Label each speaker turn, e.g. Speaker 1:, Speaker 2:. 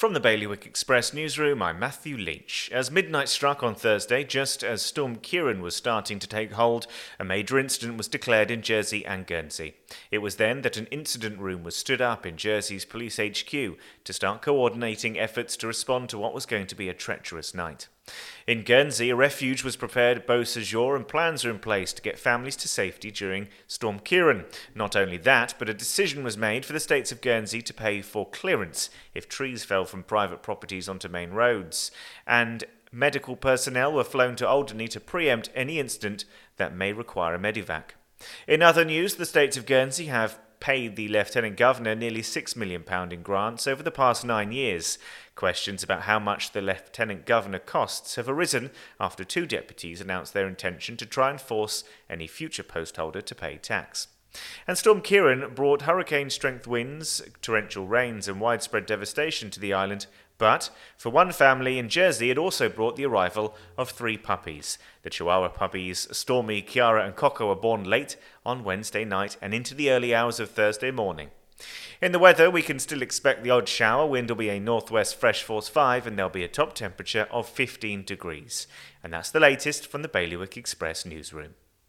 Speaker 1: From the Bailiwick Express newsroom, I'm Matthew Leach. As midnight struck on Thursday, just as Storm Ciarán was starting to take hold, a major incident was declared in Jersey and Guernsey. It was then that an incident room was stood up in Jersey's police HQ to start coordinating efforts to respond to what was going to be a treacherous night. In Guernsey, a refuge was prepared at Beau Sejour and plans are in place to get families to safety during Storm Ciarán. Not only that, but a decision was made for the states of Guernsey to pay for clearance if trees fell from private properties onto main roads. And medical personnel were flown to Alderney to preempt any incident that may require a medivac. In other news, the states of Guernsey have paid the Lieutenant Governor nearly £6 million in grants over the past nine years. Questions about how much the Lieutenant Governor costs have arisen after two deputies announced their intention to try and force any future post holder to pay tax. And Storm Ciarán brought hurricane strength winds, torrential rains, and widespread devastation to the island. But for one family in Jersey, it also brought the arrival of three puppies. The Chihuahua puppies, Stormy, Kiara, and Coco, were born late on Wednesday night and into the early hours of Thursday morning. In the weather, we can still expect the odd shower. Wind will be a northwest fresh force 5, and there'll be a top temperature of 15 degrees. And that's the latest from the Bailiwick Express newsroom.